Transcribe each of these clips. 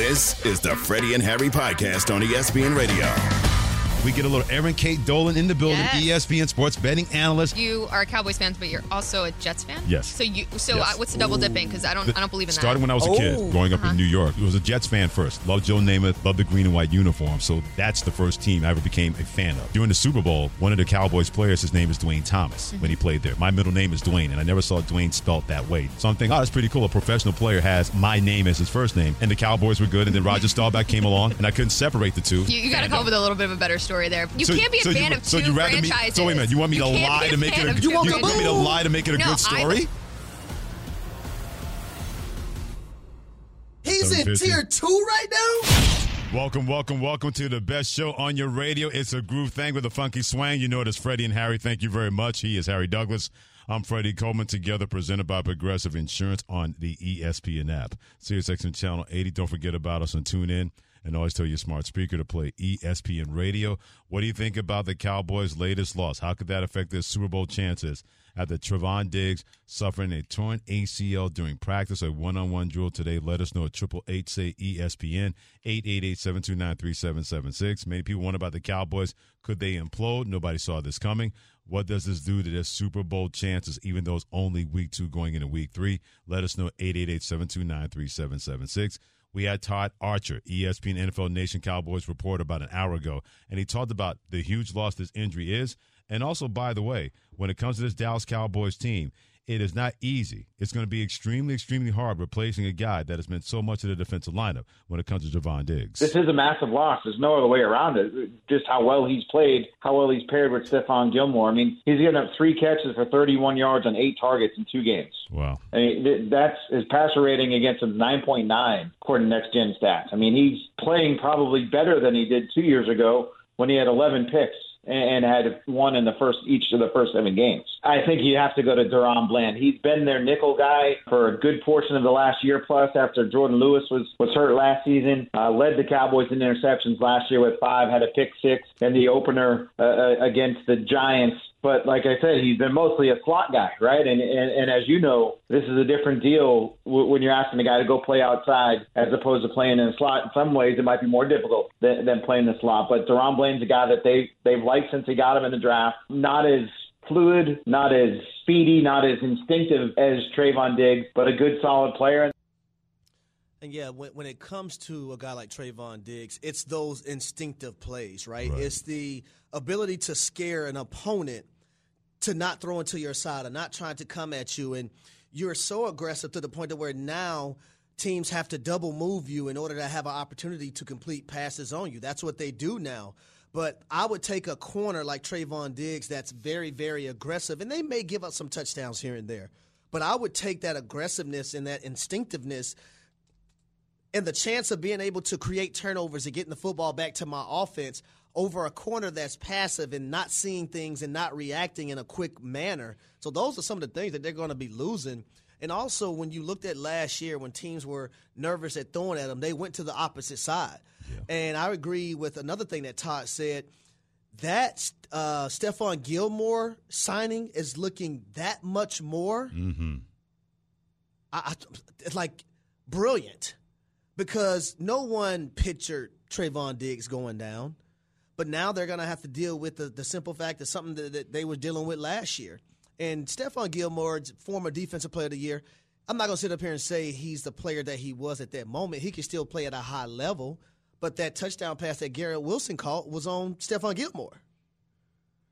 This is the Freddie and Harry podcast on ESPN Radio. We get a little Erin Kate Dolan in the building, Yes. ESPN sports betting analyst. You are a Cowboys fan, but you're also a Jets fan. Yes. So you, so Yes. uh, what's the double dipping? Because I don't, I don't believe in that. Starting when I was a kid, Oh. growing up Uh-huh. in New York, I was a Jets fan first. Loved Joe Namath, loved the green and white uniform. So that's the first team I ever became a fan of. During the Super Bowl, one of the Cowboys players, his name is Duane Thomas Mm-hmm. when he played there. My middle name is Dwayne, and I never saw Dwayne spelt that way. So I'm thinking, oh, that's pretty cool. A professional player has my name as his first name. And the Cowboys were good, and then Roger Staubach came along, and I couldn't separate the two. You, you got to come up with a little bit of a better story there. You So- can't be a so fan you, of so two you rather franchises. Me, so wait a minute, you want me to lie to make it a of good two you want me to lie to make it a No, good I- story? He's in tier two right now. Welcome, welcome, welcome to the best show on your radio. It's a groove thing with a funky swang. You know it is Freddie and Harry. Thank you very much. He is Harry Douglas. I'm Freddie Coleman, together presented by Progressive Insurance on the ESPN app. SiriusXM Channel 80. Don't forget about us and tune TuneIn. And always tell your smart speaker to play ESPN Radio. What do you think about the Cowboys' latest loss? How could that affect their Super Bowl chances? After Trevon Diggs suffering a torn ACL during practice, a one-on-one drill today. Let us know at triple eight say ESPN eight eight eight seven two nine three seven seven six. Many people wonder about the Cowboys. Could they implode? Nobody saw this coming. What does this do to their Super Bowl chances, even though it's only week two going into week three? Let us know 888 729 3776. We had Todd Archer, ESPN NFL Nation Cowboys reporter, about an hour ago, and he talked about the huge loss this injury is. And also, by the way, when it comes to this Dallas Cowboys team, it is not easy. It's going to be extremely, extremely hard replacing a guy that has meant so much to the defensive lineup when it comes to Javon Diggs. This is a massive loss. There's no other way around it. Just how well he's played, how well he's paired with Stephon Gilmore. I mean, he's given up three catches for 31 yards on eight targets in two games. Wow. I mean, that's his passer rating against him 9.9 according to Next Gen Stats. I mean, he's playing probably better than he did two years ago when he had 11 picks and had one in the first each of the first seven games. I think you have to go to DaRon Bland. He's been their nickel guy for a good portion of the last year plus. After Jourdan Lewis was was hurt last season, uh, led the Cowboys in interceptions last year with five, had a pick six in the opener uh, uh, against the Giants. But like I said, he's been mostly a slot guy, right? And and, and as you know, this is a different deal w- when you're asking a guy to go play outside as opposed to playing in a slot. In some ways, it might be more difficult than, than playing the slot. But DaRon Bland's a guy that they they've liked since they got him in the draft. Not as fluid, not as speedy, not as instinctive as Trevon Diggs, but a good, solid player. And yeah, when, when it comes to a guy like Trevon Diggs, it's those instinctive plays, right? Right. It's the ability to scare an opponent to not throw into your side or not trying to come at you. And you're so aggressive to the point that where now teams have to double move you in order to have an opportunity to complete passes on you. That's what they do now. But I would take a corner like Trevon Diggs that's very, very aggressive, and they may give up some touchdowns here and there. But I would take that aggressiveness and that instinctiveness and the chance of being able to create turnovers and getting the football back to my offense over a corner that's passive and not seeing things and not reacting in a quick manner. So those are some of the things that they're going to be losing. And also, when you looked at last year when teams were nervous at throwing at them, they went to the opposite side. And I agree with another thing that Todd said. That uh, Stephon Gilmore signing is looking that much more. Mm-hmm. I, I, it's like brilliant because no one pictured Trevon Diggs going down, but now they're going to have to deal with the, the simple fact that something that, that they were dealing with last year. And Stephon Gilmore, former defensive player of the year, I'm not going to sit up here and say he's the player that he was at that moment. He can still play at a high level, but that touchdown pass that Garrett Wilson caught was on Stephon Gilmore.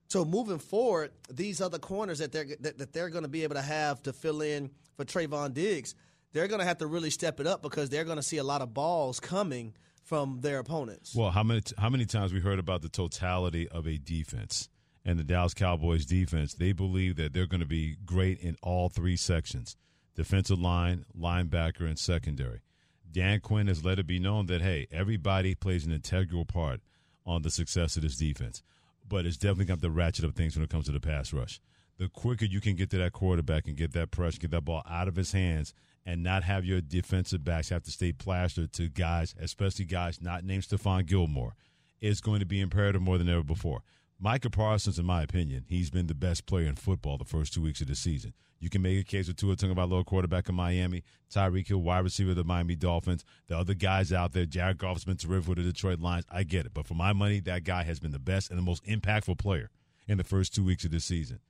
So moving forward, these other corners that they're that, that they're going to be able to have to fill in for Trevon Diggs, they're going to have to really step it up because they're going to see a lot of balls coming from their opponents. Well, how many how many times we heard about the totality of a defense and the Dallas Cowboys defense? They believe that they're going to be great in all three sections: defensive line, linebacker, and secondary. Dan Quinn has let it be known that hey, everybody plays an integral part on the success of this defense, but it's definitely got to ratchet up things when it comes to the pass rush. The quicker you can get to that quarterback and get that pressure, get that ball out of his hands, and not have your defensive backs have to stay plastered to guys, especially guys not named Stephon Gilmore, is going to be imperative more than ever before. Micah Parsons, in my opinion, he's been the best player in football the first two weeks of the season. You can make a case with Tua Tagovailoa, quarterback in Miami, Tyreek Hill, wide receiver of the Miami Dolphins, the other guys out there. Jared Goff's been terrific with the Detroit Lions. I get it, but for my money, that guy has been the best and the most impactful player in the first two weeks of the season.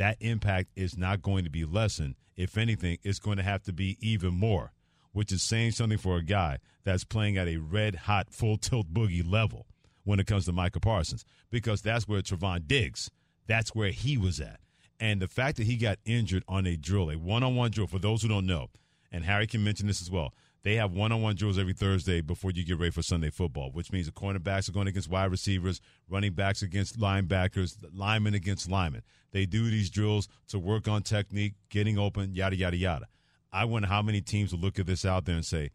That impact is not going to be lessened. If anything, it's going to have to be even more, which is saying something for a guy that's playing at a red hot full tilt boogie level when it comes to Micah Parsons because that's where Trevon Diggs, that's where he was at. And the fact that he got injured on a drill, a one on one drill, for those who don't know, and Harry can mention this as well, they have one on one drills every Thursday before you get ready for Sunday football, which means the cornerbacks are going against wide receivers, running backs against linebackers, linemen against linemen. They do these drills to work on technique, getting open, yada, yada, yada. I wonder how many teams will look at this out there and say,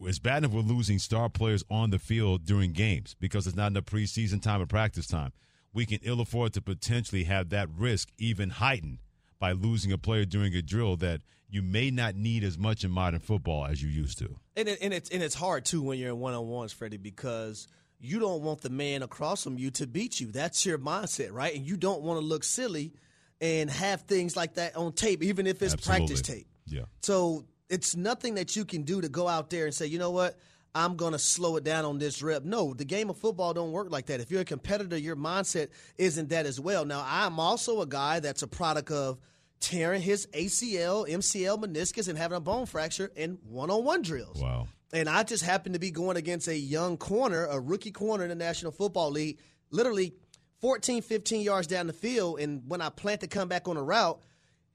it's bad enough we're losing star players on the field during games because it's not enough preseason time or practice time. We can ill afford to potentially have that risk even heightened by losing a player during a drill that you may not need as much in modern football as you used to. And, it, and it's and it's hard too when you're in one on ones, Freddie, because you don't want the man across from you to beat you. That's your mindset, right? And you don't want to look silly and have things like that on tape, even if it's Absolutely. practice tape. Yeah. So it's nothing that you can do to go out there and say, you know what, I'm going to slow it down on this rep. No, the game of football don't work like that. If you're a competitor, your mindset isn't that as well. Now, I'm also a guy that's a product of tearing his ACL, MCL, meniscus, and having a bone fracture in one-on-one drills. Wow. And I just happened to be going against a young corner, a rookie corner in the National Football League, literally 14, 15 yards down the field. And when I planned to come back on a route,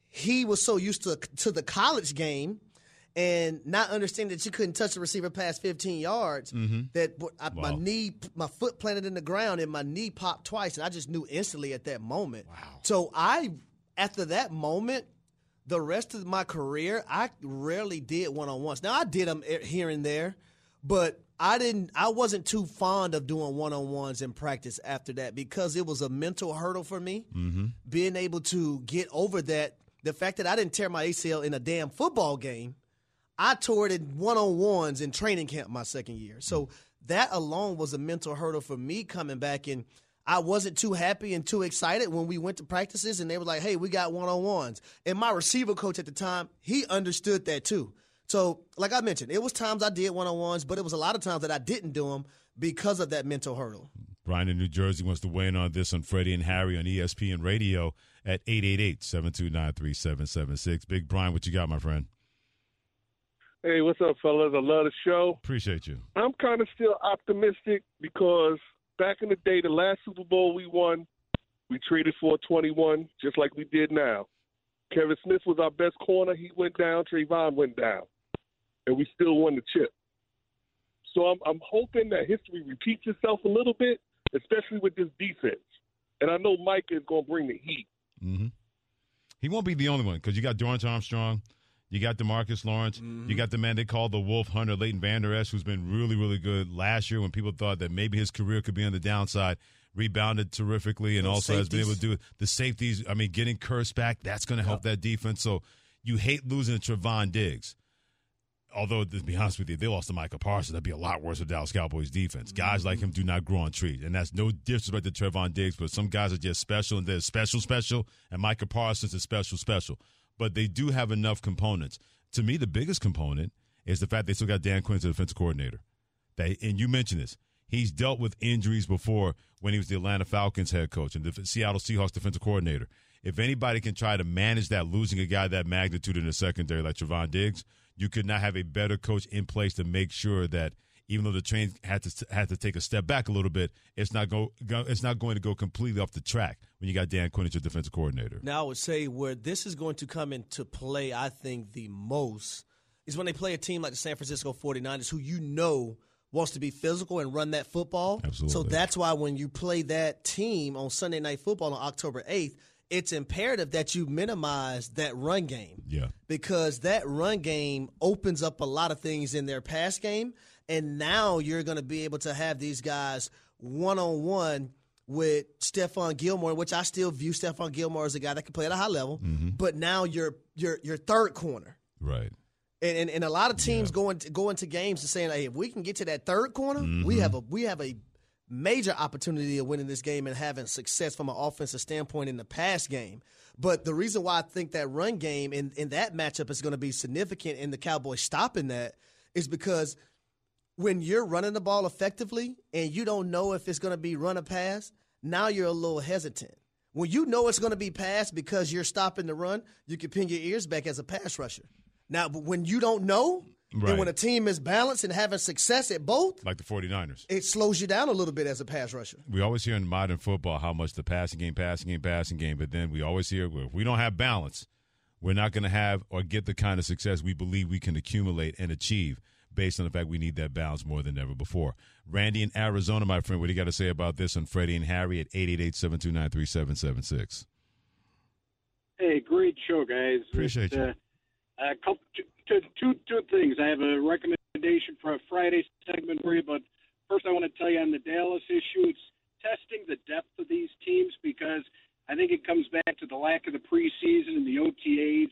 he was so used to to the college game – and not understanding that you couldn't touch the receiver past 15 yards, mm-hmm. that I, wow. my knee, my foot planted in the ground, and my knee popped twice, and I just knew instantly at that moment. Wow. So I, after that moment, the rest of my career, I rarely did one on ones. Now I did them here and there, but I didn't. I wasn't too fond of doing one on ones in practice after that because it was a mental hurdle for me. Mm-hmm. Being able to get over that, the fact that I didn't tear my ACL in a damn football game I tore it in one on ones in training camp my second year. So that alone was a mental hurdle for me coming back. And I wasn't too happy and too excited when we went to practices and they were like, hey, we got one on ones. And my receiver coach at the time, he understood that too. So, like I mentioned, it was times I did one on ones, but it was a lot of times that I didn't do them because of that mental hurdle. Brian in New Jersey wants to weigh in on this on Freddie and Harry on ESPN Radio at 888 729 3776. Big Brian, what you got, my friend? Hey, what's up, fellas? I love the show. Appreciate you. I'm kind of still optimistic because back in the day, the last Super Bowl we won, we traded for 21, just like we did now. Kevin Smith was our best corner. He went down. Trevon went down, and we still won the chip. So I'm, I'm hoping that history repeats itself a little bit, especially with this defense. And I know Mike is going to bring the heat. Mm-hmm. He won't be the only one because you got Dorance Armstrong. You got Demarcus Lawrence. Mm-hmm. You got the man they call the Wolf Hunter, Leighton Vander Esch, who's been really, really good last year when people thought that maybe his career could be on the downside. Rebounded terrifically and Those also safeties. has been able to do it. the safeties. I mean, getting Kearse back, that's going to help that defense. So you hate losing to Trevon Diggs. Although, to be honest with you, they lost to Micah Parsons. That'd be a lot worse for Dallas Cowboys defense. Mm-hmm. Guys like him do not grow on trees. And that's no disrespect to Trevon Diggs, but some guys are just special and they're special, special. And Micah Parsons is special, special. But they do have enough components to me, the biggest component is the fact they still got Dan Quinn as defensive coordinator. That, and you mentioned this. He's dealt with injuries before when he was the Atlanta Falcons head coach and the Seattle Seahawks defensive coordinator. If anybody can try to manage that, losing a guy that magnitude in the secondary like Trevon Diggs, you could not have a better coach in place to make sure that even though the train had to had to take a step back a little bit, it's not go, go it's not going to go completely off the track when you got Dan Quinn as your defensive coordinator. Now I would say where this is going to come into play, I think the most is when they play a team like the San Francisco 49ers who you know wants to be physical and run that football. Absolutely. So that's why when you play that team on Sunday night football on October 8th, it's imperative that you minimize that run game. Yeah. Because that run game opens up a lot of things in their pass game. And now you're going to be able to have these guys one on one with Stephon Gilmore, which I still view Stephon Gilmore as a guy that can play at a high level. Mm-hmm. But now you're you're your third corner. Right. And, and, and a lot of teams going into go into games and saying, "Hey, if we can get to that third corner, we mm-hmm. have a we have a major opportunity of winning this game and having success from an offensive standpoint in the pass game." But the reason why I think that run game in, in that matchup is going to be significant in the Cowboys stopping that is because when you're running the ball effectively and you don't know if it's going to be run or pass, now you're a little hesitant. When you know it's going to be pass because you're stopping the run, you can pin your ears back as a pass rusher. Now, but when you don't know, Right. and when a team is balanced and having success at both, Like the 49ers. it slows you down a little bit as a pass rusher. We always hear in modern football how much the passing game, passing game, passing game, but then we always hear well, if we don't have balance, we're not going to have or get the kind of success we believe we can accumulate and achieve based on the fact we need that balance more than ever before. Randy in Arizona, my friend, what do you got to say about this on Freddie and Harry at 888-729-3776? Hey, great show, guys. Appreciate It's, you. Uh, a couple, two, two, two things. I have a recommendation for a Friday segment for you, but first I want to tell you on the Dallas issue, it's testing the depth of these teams because I think it comes back to the lack of the preseason and the OTAs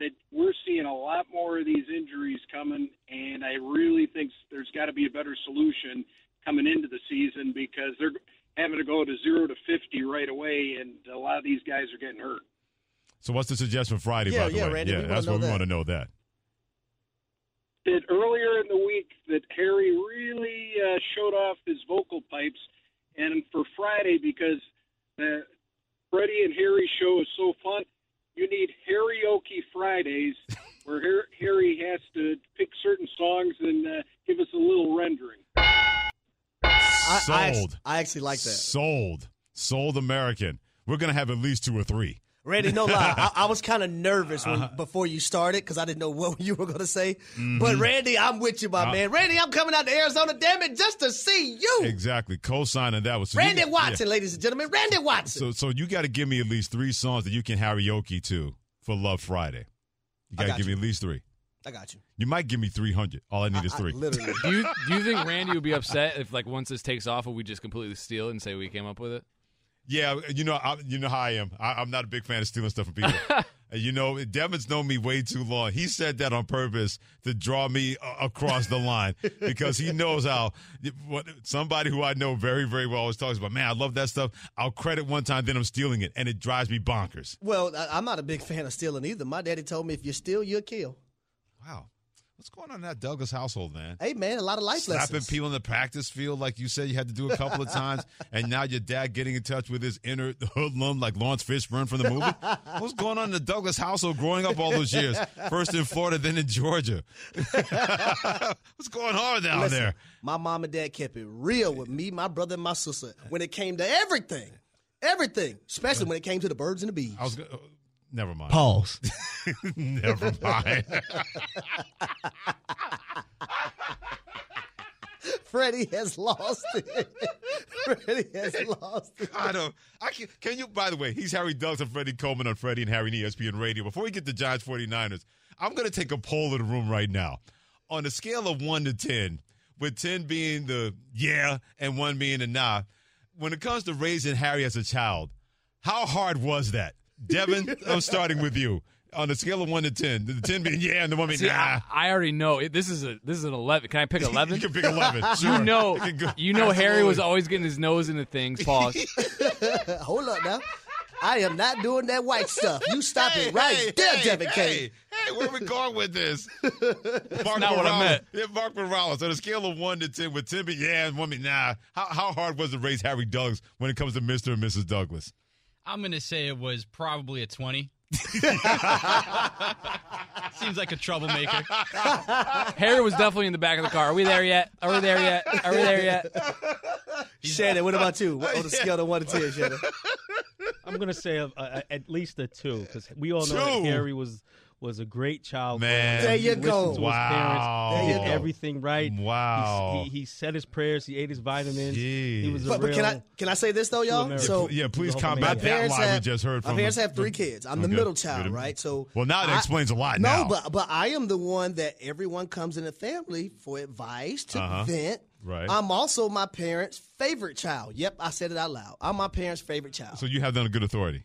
that we're seeing a lot more of these injuries coming, and I really think there's got to be a better solution coming into the season because they're having to go to zero to 50 right away, and a lot of these guys are getting hurt. So what's the suggestion Friday, Yeah, by the yeah, way? Randy, yeah, that's know what we that. want to know that. that earlier in the week that Harry really uh, showed off his vocal pipes, and for Friday because uh, Freddie and Harry show is so fun, you need karaoke Fridays where Harry has to pick certain songs and uh, give us a little rendering. I, I, Sold. I actually like that. Sold. Sold American. We're going to have at least two or three. Randy, no lie. I, I was kind of nervous when, Uh-huh. before you started because I didn't know what you were going to say. Mm-hmm. But Randy, I'm with you, my Uh, man. Randy, I'm coming out to Arizona, damn it, just to see you. Exactly. Co-signing that was so Randy got- Watson, yeah. ladies and gentlemen. Randy Watson. So, so you got to give me at least three songs that you can karaoke to for Love Friday. You got to got give you. me at least three. I got you. You might give me three hundred. All I need is I- three. literally. Do you do you think Randy would be upset if like once this takes off, if we just completely steal it and say we came up with it? Yeah, you know, I, you know how I am. I, I'm not a big fan of stealing stuff from people. You know, Devin's known me way too long. He said that on purpose to draw me uh, across the line because he knows how what somebody who I know very, very well always talks about. Man, I love that stuff. I'll credit one time, then I'm stealing it, and it drives me bonkers. Well, I, I'm not a big fan of stealing either. My daddy told me if you steal, you'll kill. Wow, what's going on in that Douglas household, man? Hey, man, a lot of life lessons. Slapping lessons. people in the practice field like you said you had to do a couple of times, and now your dad getting in touch with his inner hoodlum like Laurence Fishburne from the movie. What's going on in the Douglas household growing up all those years? First in Florida, then in Georgia. What's going on down Listen, there? My mom and dad kept it real with me, my brother, and my sister when it came to everything. Everything, especially when it came to the birds and the bees. I was. Never mind. Pause. Never mind. Freddie has lost it. Freddie has lost it. I don't. I can. Can you? By the way, he's Harry Douglas and Freddie Coleman on Freddie and Harry and ESPN Radio. Before we get to Giants 49ers, I'm going to take a poll in the room right now. On a scale of one to ten, with ten being the yeah and one being the nah, when it comes to raising Harry as a child, how hard was that? Devin, I'm starting with you. On a scale of one to ten, the ten being yeah and the one being See, nah. I, I already know it, this is a this is an eleven. Can I pick eleven? you can pick eleven. Sure. You know, You can go- you know, Harry was always getting his nose into things. Pause. Hold up now. I am not doing that white stuff. You stop Hey, it right hey, there, hey, Devin hey, Kane. Hey, where are we going with this? Mark not what I meant. Yeah, Mark Morales. On a scale of one to ten, with ten being yeah and one being nah, how, how hard was it to raise Harry Douglas when it comes to Mr. and Mrs. Douglas? I'm going to say it was probably a 20. Seems like a troublemaker. Harry was definitely in the back of the car. Are we there yet? Are we there yet? Are we there yet? Shannon, what about you? On a scale of one to ten, Shannon. I'm gonna say a, a, at least a two because we all know that Two? Harry was was a great child. Man. There you listened go. to his Wow. parents. He did go. everything right. He- Wow. He, he said his prayers. He ate his vitamins. He was a But, but can I can I say this though, y'all? American. So yeah, please My combat that parents lie we just heard my from. parents the- have three kids. I'm the middle child, right? So Well, now that I- explains a lot. No, now. but but I am the one that everyone comes in the family for advice to Uh-huh. vent. Right. I'm also my parents' favorite child. Yep, I said it out loud. I'm my parents' favorite child. so you have done a good authority.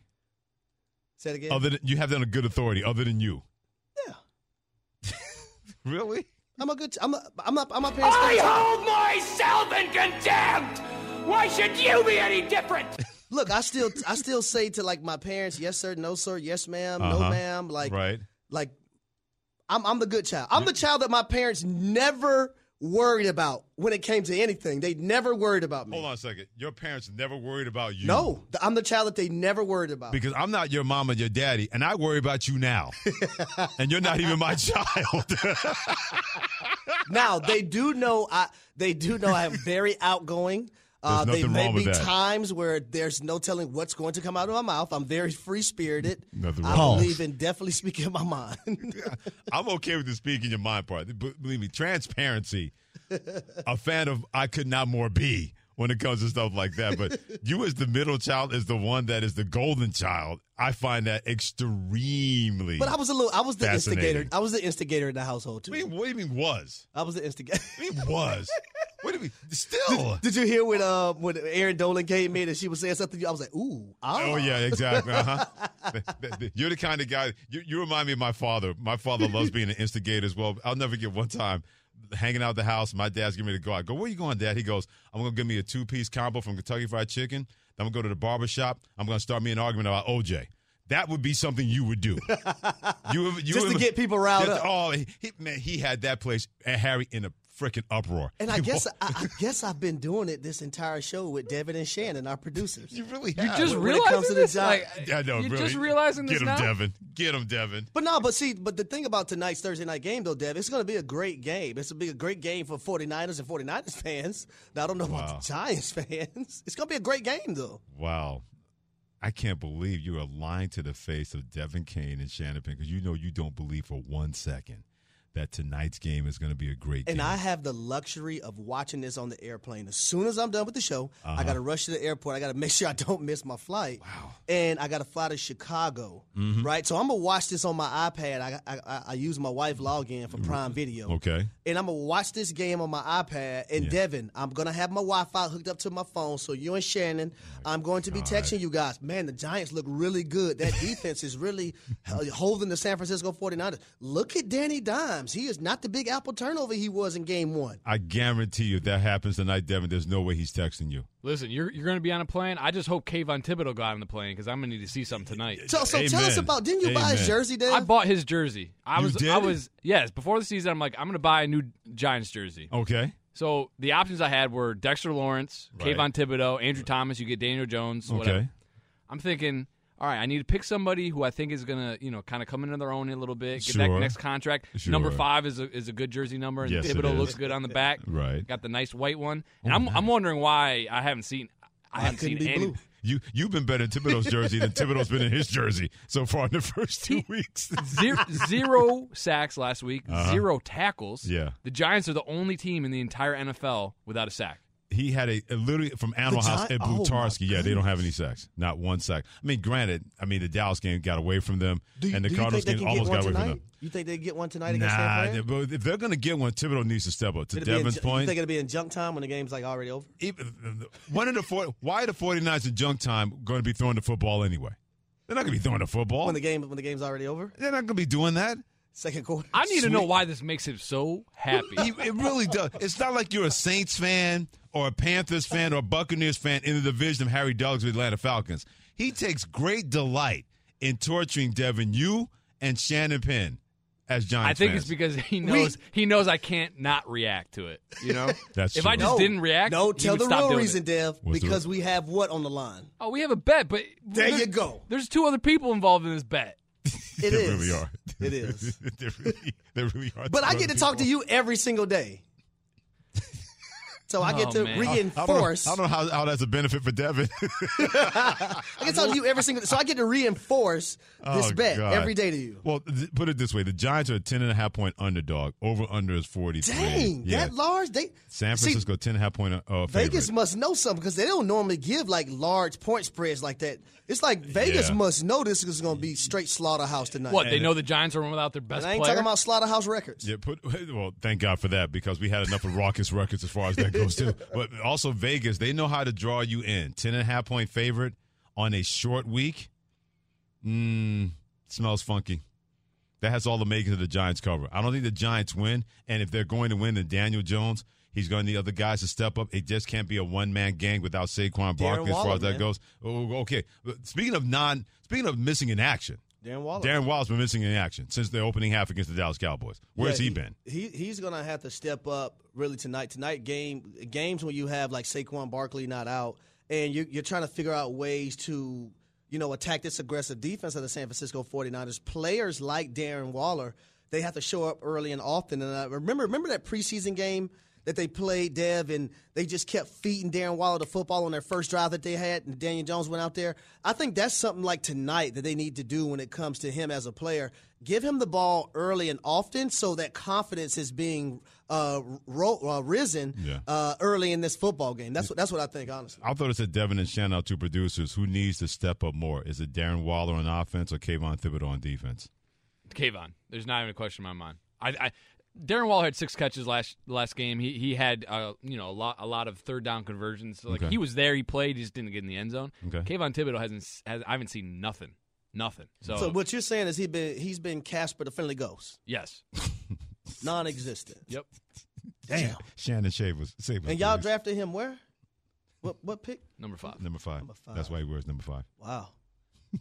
Say it again. Other than you have done a good authority, other than you. Yeah. Really? I'm a good. I'm a. I'm a. I'm my parents' favorite child. myself in contempt! Why should you be any different? Look, I still I still say to like my parents, yes sir, no sir, yes ma'am, no Uh-huh. ma'am. Like right. like I'm I'm the good child. I'm the child that my parents never worried about when it came to anything. They never worried about me. Hold on a second. Your parents never worried about you. No, I'm the child that they never worried about. Because I'm not your mom and your daddy, and I worry about you now. and you're not even my child. now they do know I they do know I am very outgoing. Uh, There's nothing may wrong with be that. times where there's no telling what's going to come out of my mouth. I'm very free spirited. Nothing wrong. I believe in definitely speaking my mind. I'm okay with the speaking your mind part. But believe me, transparency. a fan of I could not more be when it comes to stuff like that. But you, as the middle child, is the one that is the golden child. I find that extremely. but I was a little. I was the Fascinating. instigator. I was the instigator in the household too. What do you, what do you mean was? I was the instigator. He was. What do mean? Still. Did you hear when uh when Erin Dolan came in and she was saying something? to you? I was like, ooh, ah. Oh yeah, exactly. Uh-huh. You're the kind of guy. You, you remind me of my father. My father loves being an instigator as well. I'll never get one time hanging out at the house. My dad's getting me to go. I go, where you going, Dad? He goes, I'm gonna give me a two piece combo from Kentucky Fried Chicken. Then I'm gonna go to the barber shop. I'm gonna start me an argument about OJ. That would be something you would do. You, you Just to get people riled Just- up. Oh, he, he- man, he had that place, Harry in a freaking uproar. And I guess I, I guess I've been doing it this entire show with Devin and Shannon, our producers. You really You just When realizing to this? job- Like, I know, you're really. just realizing this Get him, now? Devin. Get him, Devin. But no, but see, but the thing about tonight's Thursday night game, though, Dev, it's going to be a great game. It's going to be a great game for 49ers and 49ers fans. Now, I don't know Wow. about the Giants fans. It's going to be a great game, though. Wow. I can't believe you are lying to the face of Devin Kane and Shannon Penn because you know you don't believe for one second that tonight's game is going to be a great game. And game. I have the luxury of watching this on the airplane. As soon as I'm done with the show, Uh-huh. I got to rush to the airport. I got to make sure I don't miss my flight. Wow. And I got to fly to Chicago, Mhm. right? So I'm going to watch this on my iPad. I, I, I, use my wife login for Prime Video. okay. And I'm going to watch this game on my iPad. And Devin, I'm going to have my Wi Fi hooked up to my phone. So you and Shannon, I'm going to be texting you guys. Man, the Giants look really good. That defense is really holding the San Francisco 49ers. Look at Danny Dimes. He is not the big apple turnover he was in game one. I guarantee you if that happens tonight, Devin, there's no way he's texting you. Listen, you're you're going to be on a plane. I just hope Kayvon Thibodeaux got on the plane because I'm going to need to see something tonight. So, so tell us about. Didn't you buy his jersey, Dave? I bought his jersey. I You was did? I was yes before the season. I'm like I'm going to buy a new Giants jersey. Okay. So the options I had were Dexter Lawrence, Right. Kayvon Thibodeaux, Andrew Thomas. You get Daniel Jones. Whatever. Okay. I'm thinking, all right, I need to pick somebody who I think is gonna, you know, kind of come into their own a little bit, get that next contract. Sure. Number five is a is a good jersey number, and Yes, it Thibodeaux is. looks good on the back. Right. Got the nice white one, and Oh, I'm nice. I'm wondering why I haven't seen I haven't couldn't seen be any. blue. You you've been better in Thibodeaux's jersey than Thibodeaux's been in his jersey so far in the first two weeks. Zero, zero sacks last week, Uh-huh. zero tackles. Yeah. The Giants are the only team in the entire NFL without a sack. He had a, a literally from Animal The House Gi- at oh, Blutarsky. yeah, they don't have any sacks, not one sack. I mean, granted, I mean the Dallas game got away from them, you, and the Cardinals game almost got away from them. You think they get one tonight against San Nah, Fran? they- but if they're going to get one, Thibodeaux needs to step up. To It'll be in Devin's point, You think it'll be in junk time when the game's like already over? even, one of the four, why are the 49ers in junk time going to be throwing the football anyway? They're not going to be throwing the football. When the game when the game's already over? They're not going to be doing that. Second quarter. I need to know why this makes him so happy. He- it really does. It's not like you're a Saints fan or a Panthers fan or a Buccaneers fan in the division of Harry Douglas with Atlanta Falcons. He takes great delight in torturing Devin, you and Shannon Penn as Giants I think fans. it's because he knows he knows I can't not react to it. You know, That's if true. I just No. didn't react, No, he tell would the real reason, it. Dev. What's because we have what on the line? Oh, we have a bet, but There there- you go. There's two other people involved in this bet. It they is. really are. It is. they, really, they really are. But I get to talk to you every single day. So I get Oh, to man. reinforce. I don't know, I don't know how, how that's a benefit for Devin. I can tell you every single. So I get to reinforce this Oh, bet God. every day to you. Well, th- put it this way: the Giants are a ten and a half point underdog. Over under is forty. Dang, yeah. that large. They San See, Francisco ten and a half point uh, Vegas must know something because they don't normally give like large point spreads like that. It's like Vegas Yeah. must know this is going to be straight slaughterhouse tonight. What? They know the Giants are without their best And I ain't player. talking about slaughterhouse records. Yeah, put well. Thank God for that because we had enough of Rawkus records as far as that goes too. But also Vegas, they know how to draw you in. Ten and a half point favorite on a short week. Mmm, smells funky. That has all the makings of the Giants cover. I don't think the Giants win, and if they're going to win, then Daniel Jones. He's going to need other guys to step up. It just can't be a one man gang without Saquon Barkley as far as that man. goes. Oh, okay. Speaking of non, speaking of missing in action, Darren Waller. Darren Waller's been missing in action since the opening half against the Dallas Cowboys. Where's Yeah, he been? He he's gonna have to step up really tonight. Tonight game games when you have like Saquon Barkley not out, and you're, you're trying to figure out ways to you know attack this aggressive defense of the San Francisco 49ers. Players like Darren Waller, they have to show up early and often. And I remember remember that preseason game that they played Dev and they just kept feeding Darren Waller the football on their first drive that they had and Daniel Jones went out there. I think that's something like tonight that they need to do when it comes to him as a player. Give him the ball early and often so that confidence is being uh, ro- uh, risen Yeah. uh, early in this football game. That's what that's what I think honestly. I'll throw this at Devin and Shannon, our two producers. Who needs to step up more? Is it Darren Waller on offense or Kayvon Thibodeaux on defense? Kayvon. There's not even a question in my mind. I, I Darren Waller had six catches last last game. He he had uh, you know a lot a lot of third down conversions. So, like Okay. he was there, he played, he just didn't get in the end zone. Okay. Kayvon Thibodeaux hasn't has I haven't seen nothing, nothing. So, So what you're saying is he been he's been Casper the friendly ghost, yes, non-existent. yep. Damn. Shannon Shavers. Shavers And y'all please. drafted him where? What what pick? Number five. number five. Number five. That's why he wears number five. Wow.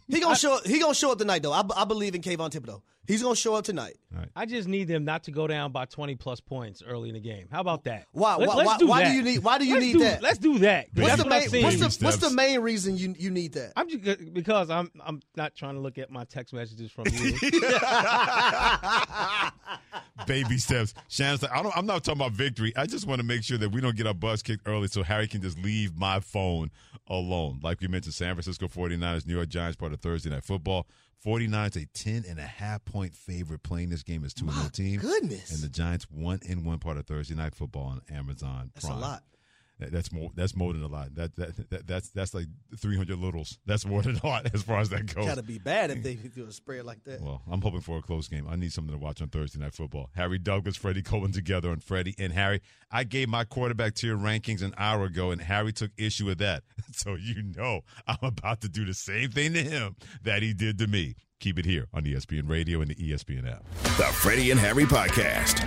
He gonna show up. He gonna show up tonight though. I, I believe in Kayvon Thibodeaux. He's gonna show up tonight. I just need them not to go down by 20 plus points early in the game. How about that? Why? Let- why? let's why, do why that. do you need? Why do you Let's need do- that? Let's do that. 'cause What's the main? seen. What's the, what's the main reason you you need that? I'm just because I'm I'm not trying to look at my text messages from you. Baby steps. Shannon's like, I don't, I'm not talking about victory. I just want to make sure that we don't get our butts kicked early so Harry can just leave my phone alone. Like we mentioned, San Francisco 49ers, New York Giants, part of Thursday Night Football. 49ers a 10 and a half point favorite playing this game as 2 0 team. goodness. And the Giants 1 in 1 part of Thursday Night Football on Amazon That's a lot. That- That's more. That's more than a lot. That, that, that that's that's like 300 littles. That's more than a lot as far as that goes. Gotta be bad if they do a spread like that. Well, I'm hoping for a close game. I need something to watch on Thursday Night Football. Harry Douglas, Freddie Coleman together on Freddie and Harry. I gave my quarterback tier rankings an hour ago, and Harry took issue with that. So you know I'm about to do the same thing to him that he did to me. Keep it here on ESPN Radio and the ESPN app. The Freddie and Harry Podcast.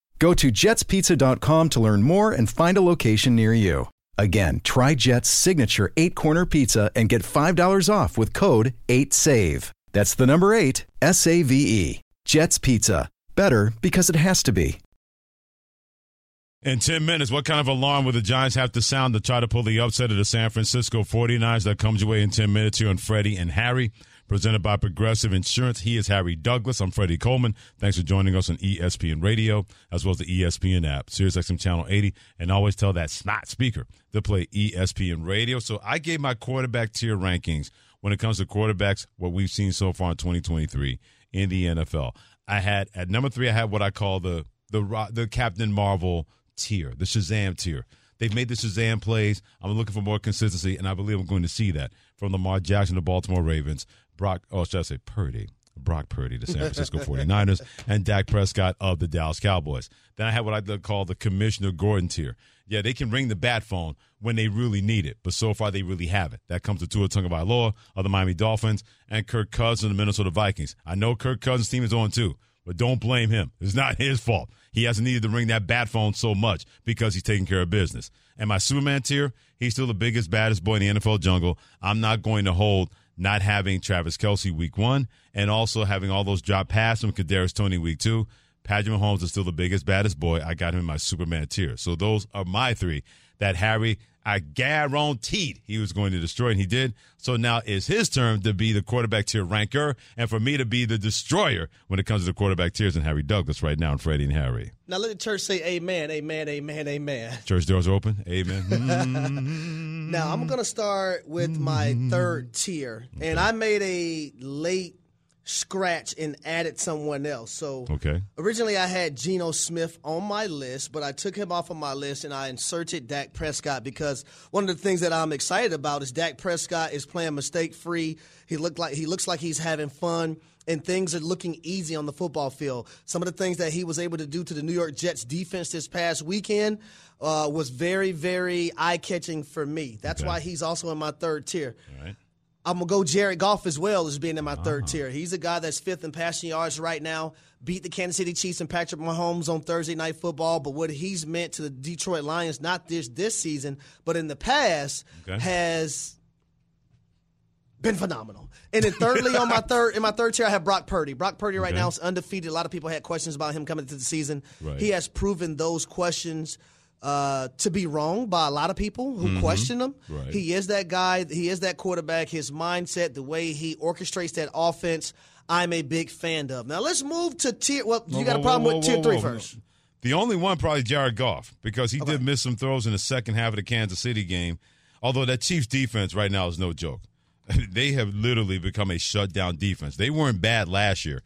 Go to jetspizza.com to learn more and find a location near you. Again, try Jet's signature eight corner pizza and get $5 off with code 8SAVE. That's the number eight, S A V E. Jets Pizza. Better because it has to be. In 10 minutes, what kind of alarm will the Giants have to sound to try to pull the upset of the San Francisco 49ers? That comes your way in 10 minutes here on Freddie and Harry, presented by Progressive Insurance. He is Harry Douglas. I'm Freddie Coleman. Thanks for joining us on ESPN Radio, as well as the ESPN app, SiriusXM Channel 80, and always tell that snot speaker to play ESPN Radio. So I gave my quarterback tier rankings when it comes to quarterbacks, what we've seen so far in 2023 in the NFL. I had, at number three, I had what I call the the the Captain Marvel tier, the Shazam tier. They've made the Shazam plays. I'm looking for more consistency, and I believe I'm going to see that from Lamar Jackson, the Baltimore Ravens, Brock, oh, should I say Purdy? Brock Purdy, the San Francisco 49ers, and Dak Prescott of the Dallas Cowboys. Then I have what I call the Commissioner Gordon tier. Yeah, they can ring the bat phone when they really need it, but so far they really haven't. That comes to Tua Tagovailoa of the Miami Dolphins and Kirk Cousins of the Minnesota Vikings. I know Kirk Cousins' team is on too, but don't blame him. It's not his fault. He hasn't needed to ring that bat phone so much because he's taking care of business. And my Superman tier, he's still the biggest, baddest boy in the NFL jungle. I'm not going to hold not having Travis Kelce week one and also having all those drop passes from Kadarius Toney week two. Patrick Mahomes is still the biggest, baddest boy. I got him in my Superman tier. So those are my three that Harry, I guaranteed he was going to destroy, and he did. So now it's his turn to be the quarterback tier ranker, and for me to be the destroyer when it comes to the quarterback tiers. And Harry Douglas right now, and Freddie and Harry. Now let the church say amen, amen, amen, amen. Church doors are open. Amen. Now I'm gonna start with my third tier, and I made a late scratch and added someone else. So okay. originally I had Geno Smith on my list, but I took him off of my list and I inserted Dak Prescott because one of the things that I'm excited about is Dak Prescott is playing mistake free. He looked like he looks like he's having fun and things are looking easy on the football field. Some of the things that he was able to do to the New York Jets defense this past weekend uh, was very, very eye catching for me. That's Okay. why he's also in my third tier. All right. I'm gonna go Jared Goff as well as being in my third Uh-huh. tier. He's a guy that's fifth in passing yards right now. Beat the Kansas City Chiefs and Patrick Mahomes on Thursday Night Football. But what he's meant to the Detroit Lions, not this this season, but in the past, Okay. has been phenomenal. And then thirdly, on my third in my third tier, I have Brock Purdy. Brock Purdy right Okay. now is undefeated. A lot of people had questions about him coming into the season. Right. He has proven those questions uh, to be wrong by a lot of people who Mhm. question him. Right. He is that guy. He is that quarterback. His mindset, the way he orchestrates that offense, I'm a big fan of. Now let's move to tier. Well, you Whoa, got a problem whoa, with tier three first. The only one probably Jared Goff because he did miss some throws in the second half of the Kansas City game. Although that Chiefs defense right now is no joke. they have literally become a shutdown defense. They weren't bad last year.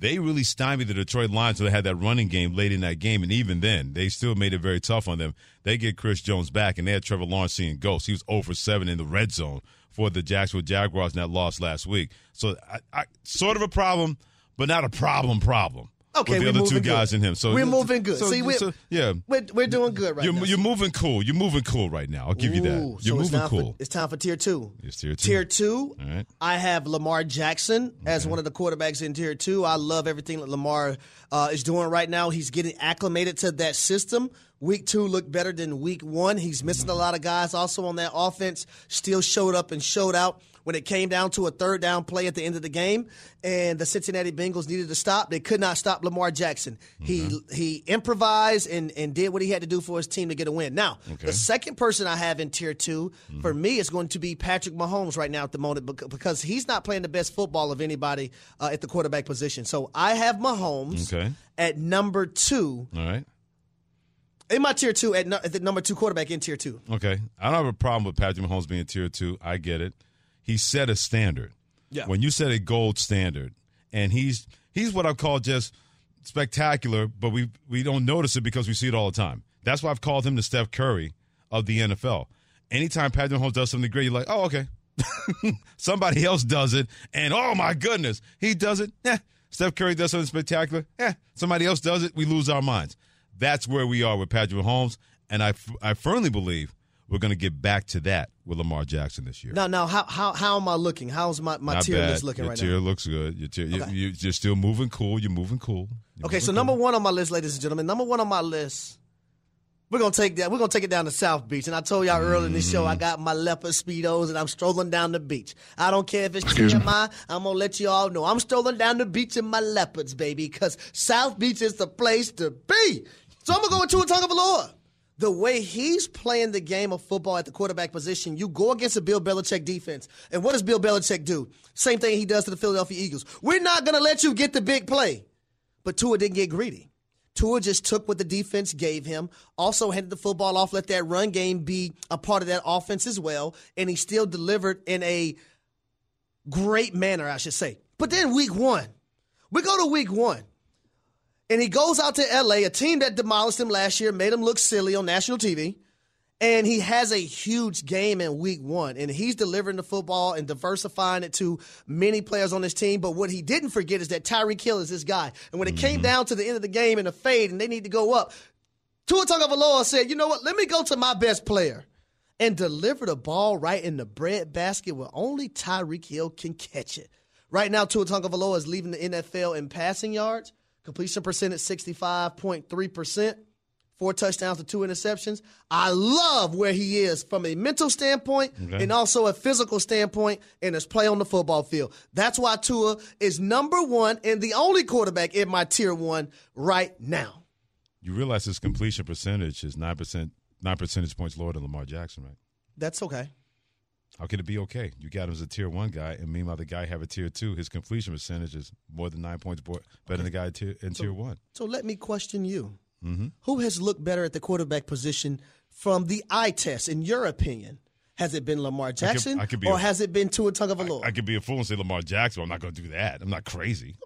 They really stymied the Detroit Lions so they had that running game late in that game, and even then, they still made it very tough on them. They get Chris Jones back, and they had Trevor Lawrence seeing ghosts. He was 0 for 7 in the red zone for the Jacksonville Jaguars in that loss last week. So, I, I, sort of a problem, but not a problem problem. Okay, with the other two moving guys good. in him. So We're moving good. See, we- yeah, We're, we're doing good right you're, now. you're moving cool. You're moving cool right now. I'll give you that. You're so moving time cool. For, it's time for tier two. It's tier two. Tier two, All right. I have Lamar Jackson as one of the quarterbacks in tier two. I love everything that Lamar uh, is doing right now. He's getting acclimated to that system. Week two looked better than week one. He's missing a lot of guys also on that offense. Still showed up and showed out when it came down to a third down play at the end of the game, and the Cincinnati Bengals needed to stop. They could not stop Lamar Jackson. He he improvised and, and did what he had to do for his team to get a win. Now, Okay. the second person I have in tier 2 for me is going to be Patrick Mahomes right now at the moment because he's not playing the best football of anybody uh, at the quarterback position. So I have Mahomes Okay. at number two All right. in my tier two at, nu- at the number two quarterback in tier two. Okay. I don't have a problem with Patrick Mahomes being tier two. I get it. He set a standard. Yeah. When you set a gold standard, and he's he's what I call just spectacular, but we we don't notice it because we see it all the time. That's why I've called him the Steph Curry of the NFL. Anytime Patrick Mahomes does something great, you're like, oh, okay. Somebody else does it, and oh my goodness, he does it. Yeah. Steph Curry does something spectacular. Yeah. Somebody else does it, we lose our minds. That's where we are with Patrick Mahomes, and I, I firmly believe we're going to get back to that with Lamar Jackson this year. Now, now, how how how am I looking? How's my, my Not tier bad. list looking Your right tier now? looks good. Your tier, Okay. you, you're still moving cool. You're moving cool. You're Okay, moving so cool. number one on my list, ladies and gentlemen, number one on my list We're gonna take that. We're gonna take it down to South Beach. And I told y'all earlier in the show, I mm-hmm. got my leopard speedos and I'm strolling down the beach. I don't care if it's TMI. I'm gonna let you all know I'm strolling down the beach in my leopards, baby, because South Beach is the place to be. So I'm gonna go into a Tagovailoa. The way he's playing the game of football at the quarterback position, you go against a Bill Belichick defense. And what does Bill Belichick do? Same thing he does to the Philadelphia Eagles. We're not gonna let you get the big play. But Tua didn't get greedy. Tua just took what the defense gave him, also handed the football off, let that run game be a part of that offense as well, and he still delivered in a great manner, I should say. But then week one, we go to week one, and he goes out to LA, a team that demolished him last year, made him look silly on national TV. And he has a huge game in week one, and he's delivering the football and diversifying it to many players on his team. But what he didn't forget is that Tyreek Hill is this guy. And when it came mm-hmm. down to the end of the game in a fade and they need to go up, Tua Tagovailoa said, you know what, let me go to my best player and deliver the ball right in the bread basket where only Tyreek Hill can catch it. Right now, Tua Tagovailoa is leaving the NFL in passing yards, completion percentage 65.3% four touchdowns to two interceptions. I love where he is from a mental standpoint Okay. and also a physical standpoint and his play on the football field. That's why Tua is number one and the only quarterback in my tier one right now. You realize his completion percentage is nine percent, nine percentage points lower than Lamar Jackson, right? That's okay. How could it be okay? You got him as a tier one guy, and meanwhile the guy have a tier two. His completion percentage is more than nine points better than the guy tier, in tier one. So let me question you. Mm-hmm. Who has looked better at the quarterback position from the eye test, in your opinion? Has it been Lamar Jackson I could be or a- has it been Tua Tagovailoa? I could be a fool and say Lamar Jackson. I'm not going to do that. I'm not crazy.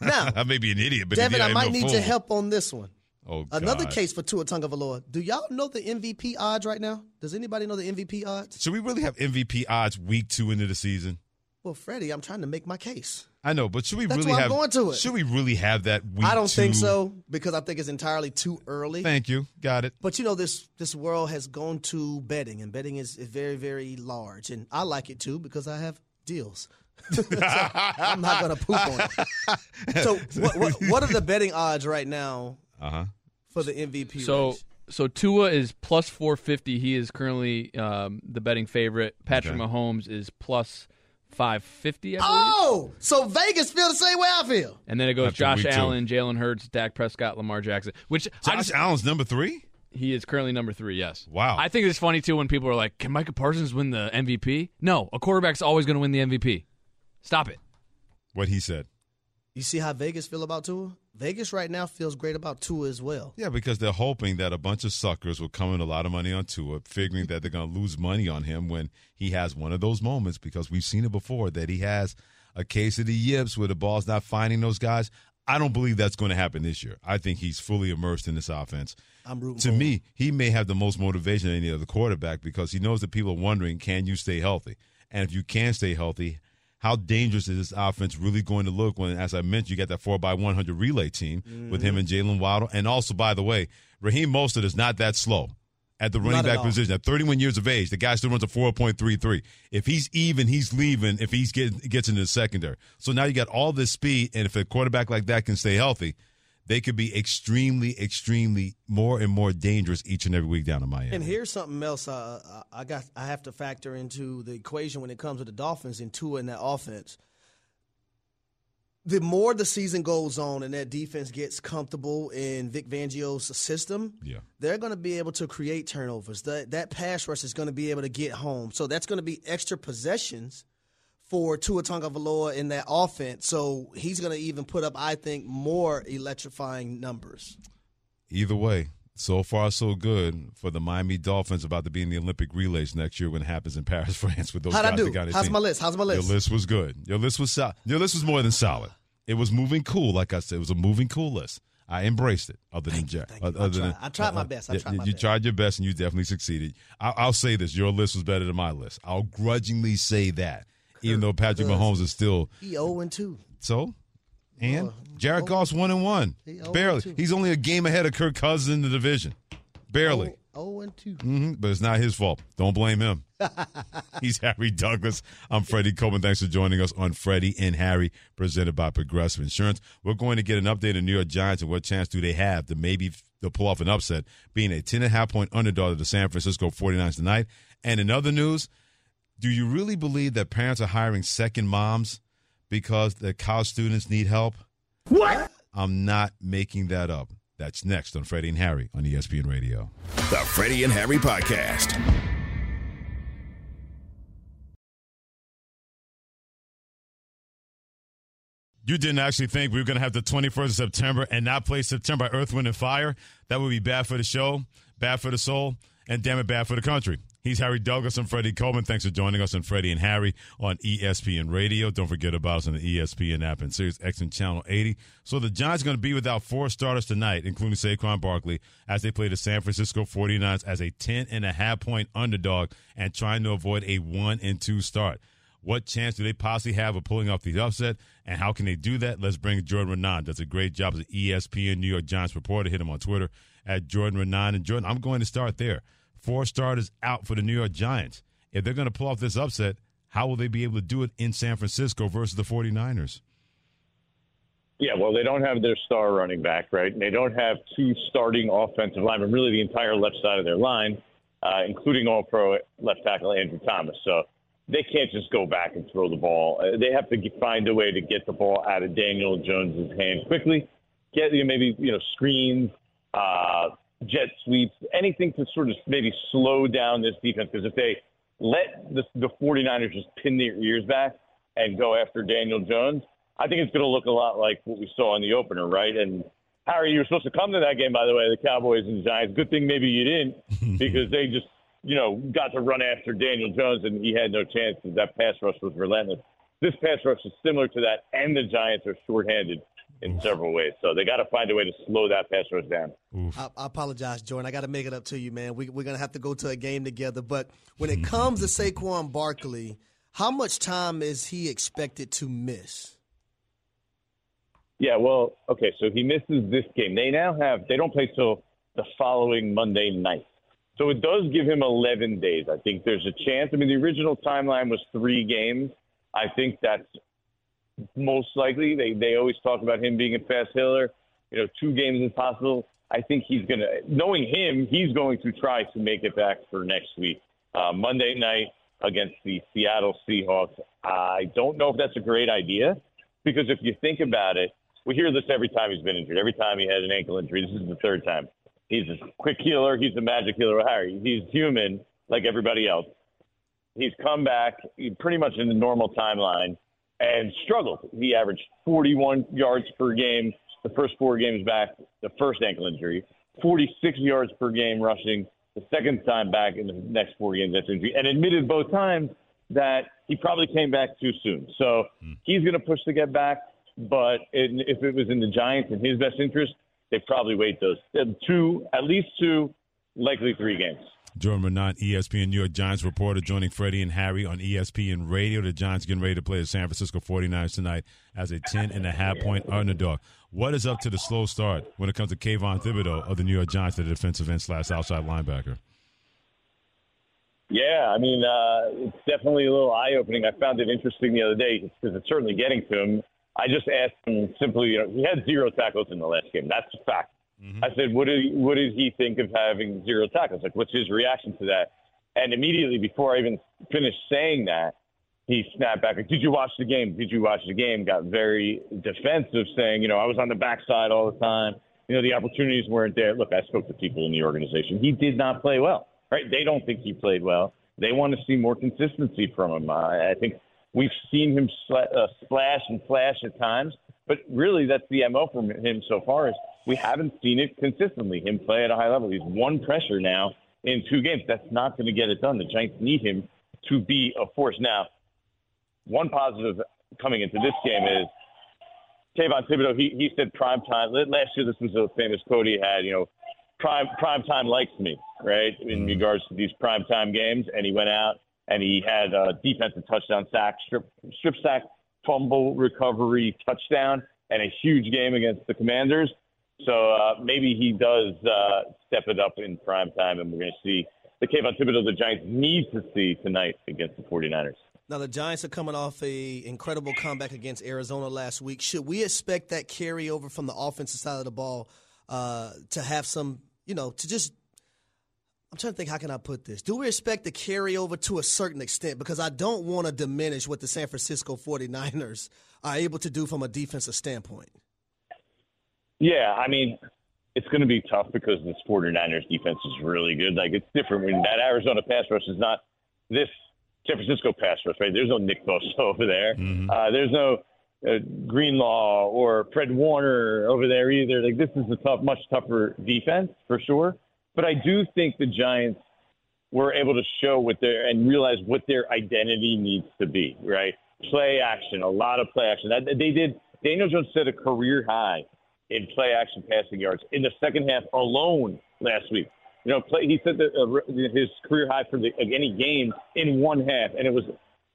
Now, I may be an idiot, but Devin, I might no need fool. your help on this one. Oh, Another God. case for Tua Tagovailoa. Do y'all know the MVP odds right now? Does anybody know the MVP odds? Should we really have MVP odds week two into the season? Well, Freddie, I'm trying to make my case. I know, but should we That's really why I'm have? going to it. Should we really have that week? I don't think so because I think it's entirely too early. Thank you. Got it. But you know, this this world has gone to betting, and betting is, is very, very large, and I like it too because I have deals. So I'm not going to poop on it. So, what, what, what are the betting odds right now Uh huh. For the MVP? So race? so Tua is plus 450. He is currently um, the betting favorite. Patrick Okay. Mahomes is plus 550. Oh, so Vegas feel the same way I feel. And then it goes After Josh week two. Allen, Jalen Hurts, Dak Prescott, Lamar Jackson. Which I Josh just, Allen's number three. he is currently number three. Yes. Wow. I think it's funny too when people are like, "Can Micah Parsons win the MVP?" No, a quarterback's always going to win the MVP. Stop it. What he said. You see how Vegas feel about Tua? Vegas right now feels great about Tua as well. Yeah, because they're hoping that a bunch of suckers will come in a lot of money on Tua, figuring that they're going to lose money on him when he has one of those moments. Because we've seen it before that he has a case of the yips where the ball's not finding those guys. I don't believe that's going to happen this year. I think he's fully immersed in this offense. I'm rooting To for him. me, he may have the most motivation than any other quarterback because he knows that people are wondering, can you stay healthy? And if you can stay healthy, how dangerous is this offense really going to look when, as I mentioned, you got that 4 by 100 relay team with Mm-hmm. him and Jaylen Waddle? And also, by the way, Raheem Mostert is not that slow at the running Not back all. position. At 31 years of age, the guy still runs a 4.33. If he's even, he's leaving if he's get, gets into the secondary. So now you got all this speed, and if a quarterback like that can stay healthy, they could be extremely, extremely more and more dangerous each and every week down in Miami. And here's something else uh, I I got I have to factor into the equation when it comes to the Dolphins and Tua in that offense. The more the season goes on and that defense gets comfortable in Vic Fangio's system, yeah. they're going to be able to create turnovers. That that pass rush is going to be able to get home. So that's going to be extra possessions for Tua Tagovailoa in that offense. So he's going to even put up, I think, more electrifying numbers. Either way, so far so good for the Miami Dolphins about to be in the Olympic relays next year when it happens in Paris, France with those How'd I do? that How's team. my list? How's my list? Your list was good. Your list was solid. Your list was more than solid. It was moving cool, like I said. It was a moving cool list. I embraced it. Other than Jack. I other tried. than I tried my uh, uh, best. I tried my you best. tried your best, and you definitely succeeded. I, I'll say this: your list was better than my list. I'll grudgingly say that, even though Patrick Mahomes is still He 0 and 2. so. And Oh, Jared Goff's one and one, He oh barely. and. He's only a game ahead of Kirk Cousins in the division, barely. 0 and 2. hmm But it's not his fault. Don't blame him. He's Harry Douglas. I'm Freddie Coleman. Thanks for joining us on Freddie and Harry, presented by Progressive Insurance. We're going to get an update on New York Giants and what chance do they have to maybe to pull off an upset, being a 10 and point underdog to the San Francisco 49ers tonight. And in other news, do you really believe that parents are hiring second moms because the college students need help? What? I'm not making that up. That's next on Freddie and Harry on ESPN Radio. The Freddie and Harry Podcast. You didn't actually think we were going to have the 21st of September and not play September by Earth, Wind, and Fire? That would be bad for the show, bad for the soul, and damn it, bad for the country. He's Harry Douglas. and Freddie Coleman. Thanks for joining us on Freddie and Harry on ESPN Radio. Don't forget about us on the ESPN app and Sirius XM Channel 80. So the Giants are going to be without four starters tonight, including Saquon Barkley, as they play the San Francisco 49ers as a 10 and a half point underdog and trying to avoid a one and two start. What chance do they possibly have of pulling off the upset, and how can they do that? Let's bring Jordan Raanan. Does a great job as an ESPN New York Giants reporter. Hit him on Twitter at Jordan Raanan. And Jordan, I'm going to start there. Four starters out for the New York Giants. If they're going to pull off this upset, how will they be able to do it in San Francisco versus the 49ers? Yeah, well, they don't have their star running back, right? And they don't have two starting offensive linemen, really the entire left side of their line, uh, including all pro left tackle Andrew Thomas. So they can't just go back and throw the ball. Uh, they have to find a way to get the ball out of Daniel Jones's hand quickly. Get you know, maybe you know screens, uh, jet sweeps, anything to sort of maybe slow down this defense. Because if they let the, the 49ers just pin their ears back and go after Daniel Jones, I think it's going to look a lot like what we saw in the opener, right? And Harry, you were supposed to come to that game, by the way, the Cowboys and the Giants. Good thing maybe you didn't because they just you know, got to run after Daniel Jones, and he had no chance because that pass rush was relentless. This pass rush is similar to that, and the Giants are shorthanded in several ways. So they got to find a way to slow that pass rush down. I, I, apologize, Jordan. I got to make it up to you, man. We, are going to have to go to a game together. But when it comes to Saquon Barkley, how much time is he expected to miss? Yeah, well, okay, so he misses this game. They now have, they don't play till the following Monday night. So it does give him 11 days. I think there's a chance. I mean, the original timeline was three games. I think that's most likely. They they always talk about him being a fast hitter. You know, two games is possible. I think he's gonna, knowing him, he's going to try to make it back for next week, uh, Monday night against the Seattle Seahawks. I don't know if that's a great idea because if you think about it, we hear this every time he's been injured. Every time he had an ankle injury, this is the third time. He's a quick healer. He's a magic healer. Harry, he's human like everybody else. He's come back pretty much in the normal timeline and struggled. He averaged 41 yards per game the first four games back, the first ankle injury, 46 yards per game rushing the second time back in the next four games after injury, and admitted both times that he probably came back too soon. So hmm. he's going to push to get back. But if it was in the Giants in his best interest, they probably wait those two, at least two, likely three games. Jordan Raanan, ESPN New York Giants reporter, joining Freddie and Harry on ESPN Radio. The Giants getting ready to play the San Francisco 49ers tonight as a 10 and a half point underdog. What is up to the slow start when it comes to Kayvon Thibodeaux of the New York Giants, the defensive end slash outside linebacker? Yeah, I mean, uh, it's definitely a little eye opening. I found it interesting the other day because it's certainly getting to him. I just asked him simply, you know, he had zero tackles in the last game. That's a fact. Mm-hmm. I said, what he, what did he think of having zero tackles? Like, what's his reaction to that? And immediately before I even finished saying that, he snapped back. Like, did you watch the game? Did you watch the game? Got very defensive, saying, you know, I was on the backside all the time. You know, the opportunities weren't there. Look, I spoke to people in the organization. He did not play well, right? They don't think he played well. They want to see more consistency from him. Uh, I think We've seen him sl- uh, splash and flash at times, but really that's the mo from him so far. Is we haven't seen it consistently. Him play at a high level. He's one pressure now in two games. That's not going to get it done. The Giants need him to be a force. Now, one positive coming into this game is Kayvon Thibodeaux. He he said prime time last year. This was a famous quote he had. You know, prime prime time likes me, right? In mm-hmm. regards to these prime time games, and he went out and he had a defensive touchdown sack, strip, strip sack, fumble recovery touchdown, and a huge game against the Commanders. So uh, maybe he does uh, step it up in prime time, and we're going to see the Kayvon Thibodeaux the Giants need to see tonight against the 49ers. Now the Giants are coming off a incredible comeback against Arizona last week. Should we expect that carryover from the offensive side of the ball uh, to have some, you know, to just I'm trying to think how can I put this? Do we expect the carryover to a certain extent? Because I don't want to diminish what the San Francisco 49ers are able to do from a defensive standpoint. Yeah, I mean, it's going to be tough because the 49ers defense is really good. Like, it's different when that Arizona pass rush is not this San Francisco pass rush, right? There's no Nick Bosa over there. Mm-hmm. Uh, there's no uh, Greenlaw or Fred Warner over there either. Like, this is a tough, much tougher defense for sure. But I do think the Giants were able to show what their and realize what their identity needs to be, right? Play action, a lot of play action. That they did. Daniel Jones set a career high in play action passing yards in the second half alone last week. You know, play, he said that uh, his career high for the, any game in one half, and it was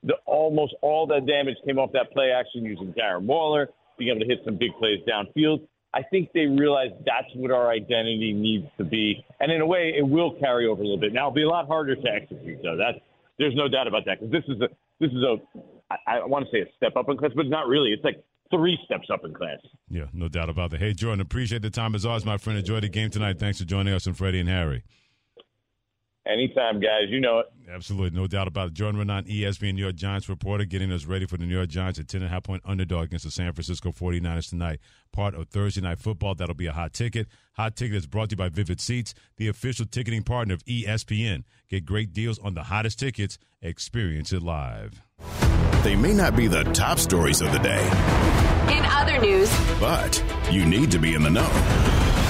the, almost all that damage came off that play action using Darren Waller being able to hit some big plays downfield. I think they realize that's what our identity needs to be, and in a way, it will carry over a little bit. Now, it'll be a lot harder to execute, though. That's there's no doubt about that because this is a this is a I, I want to say a step up in class, but not really. It's like three steps up in class. Yeah, no doubt about that. Hey, Jordan, appreciate the time as always, my friend. Enjoy the game tonight. Thanks for joining us and Freddie and Harry. Anytime, guys. You know it. Absolutely, no doubt about it. Jordan Raanan, ESPN New York Giants reporter, getting us ready for the New York Giants at 10.5 point underdog against the San Francisco 49ers tonight. Part of Thursday Night Football. That'll be a hot ticket. Hot ticket is brought to you by Vivid Seats, the official ticketing partner of ESPN. Get great deals on the hottest tickets. Experience it live. They may not be the top stories of the day. In other news, but you need to be in the know.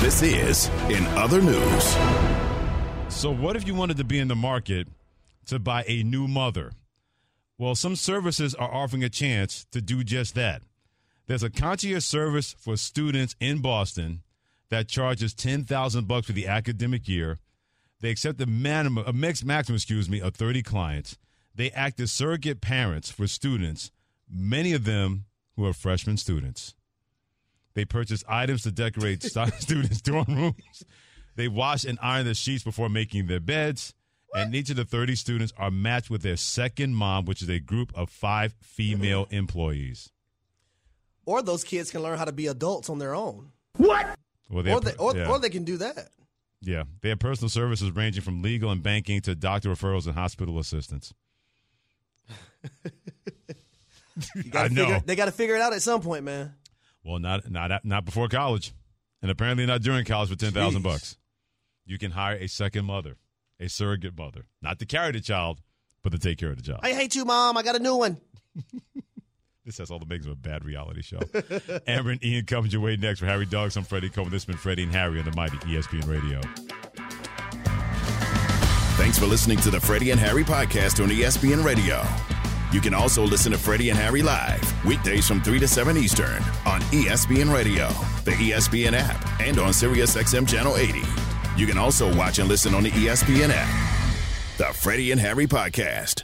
This is In Other News. So, what if you wanted to be in the market to buy a new mother? Well, some services are offering a chance to do just that. There's a concierge service for students in Boston that charges ten thousand bucks for the academic year. They accept a minimum, a mixed maximum, excuse me, of thirty clients. They act as surrogate parents for students, many of them who are freshman students. They purchase items to decorate students' dorm rooms. They wash and iron the sheets before making their beds. And each of the 30 students are matched with their second mom, which is a group of five female employees. Or those kids can learn how to be adults on their own. What? Well, or, they, or, yeah. or they can do that. Yeah. They have personal services ranging from legal and banking to doctor referrals and hospital assistance. I know. Figure, they got to figure it out at some point, man. Well, not not not before college, and apparently not during college for ten thousand bucks. You can hire a second mother, a surrogate mother, not to carry the child, but to take care of the child. I hate you, mom. I got a new one. This has all the makings of a bad reality show. Amber and Ian comes your way next for Harry Douglas. I'm Freddie Coleman. This has been Freddie and Harry on the mighty ESPN Radio. Thanks for listening to the Freddie and Harry podcast on ESPN Radio. You can also listen to Freddie and Harry live weekdays from 3 to 7 Eastern on ESPN Radio, the ESPN app, and on SiriusXM Channel 80. You can also watch and listen on the ESPN app. The Freddie and Harry podcast.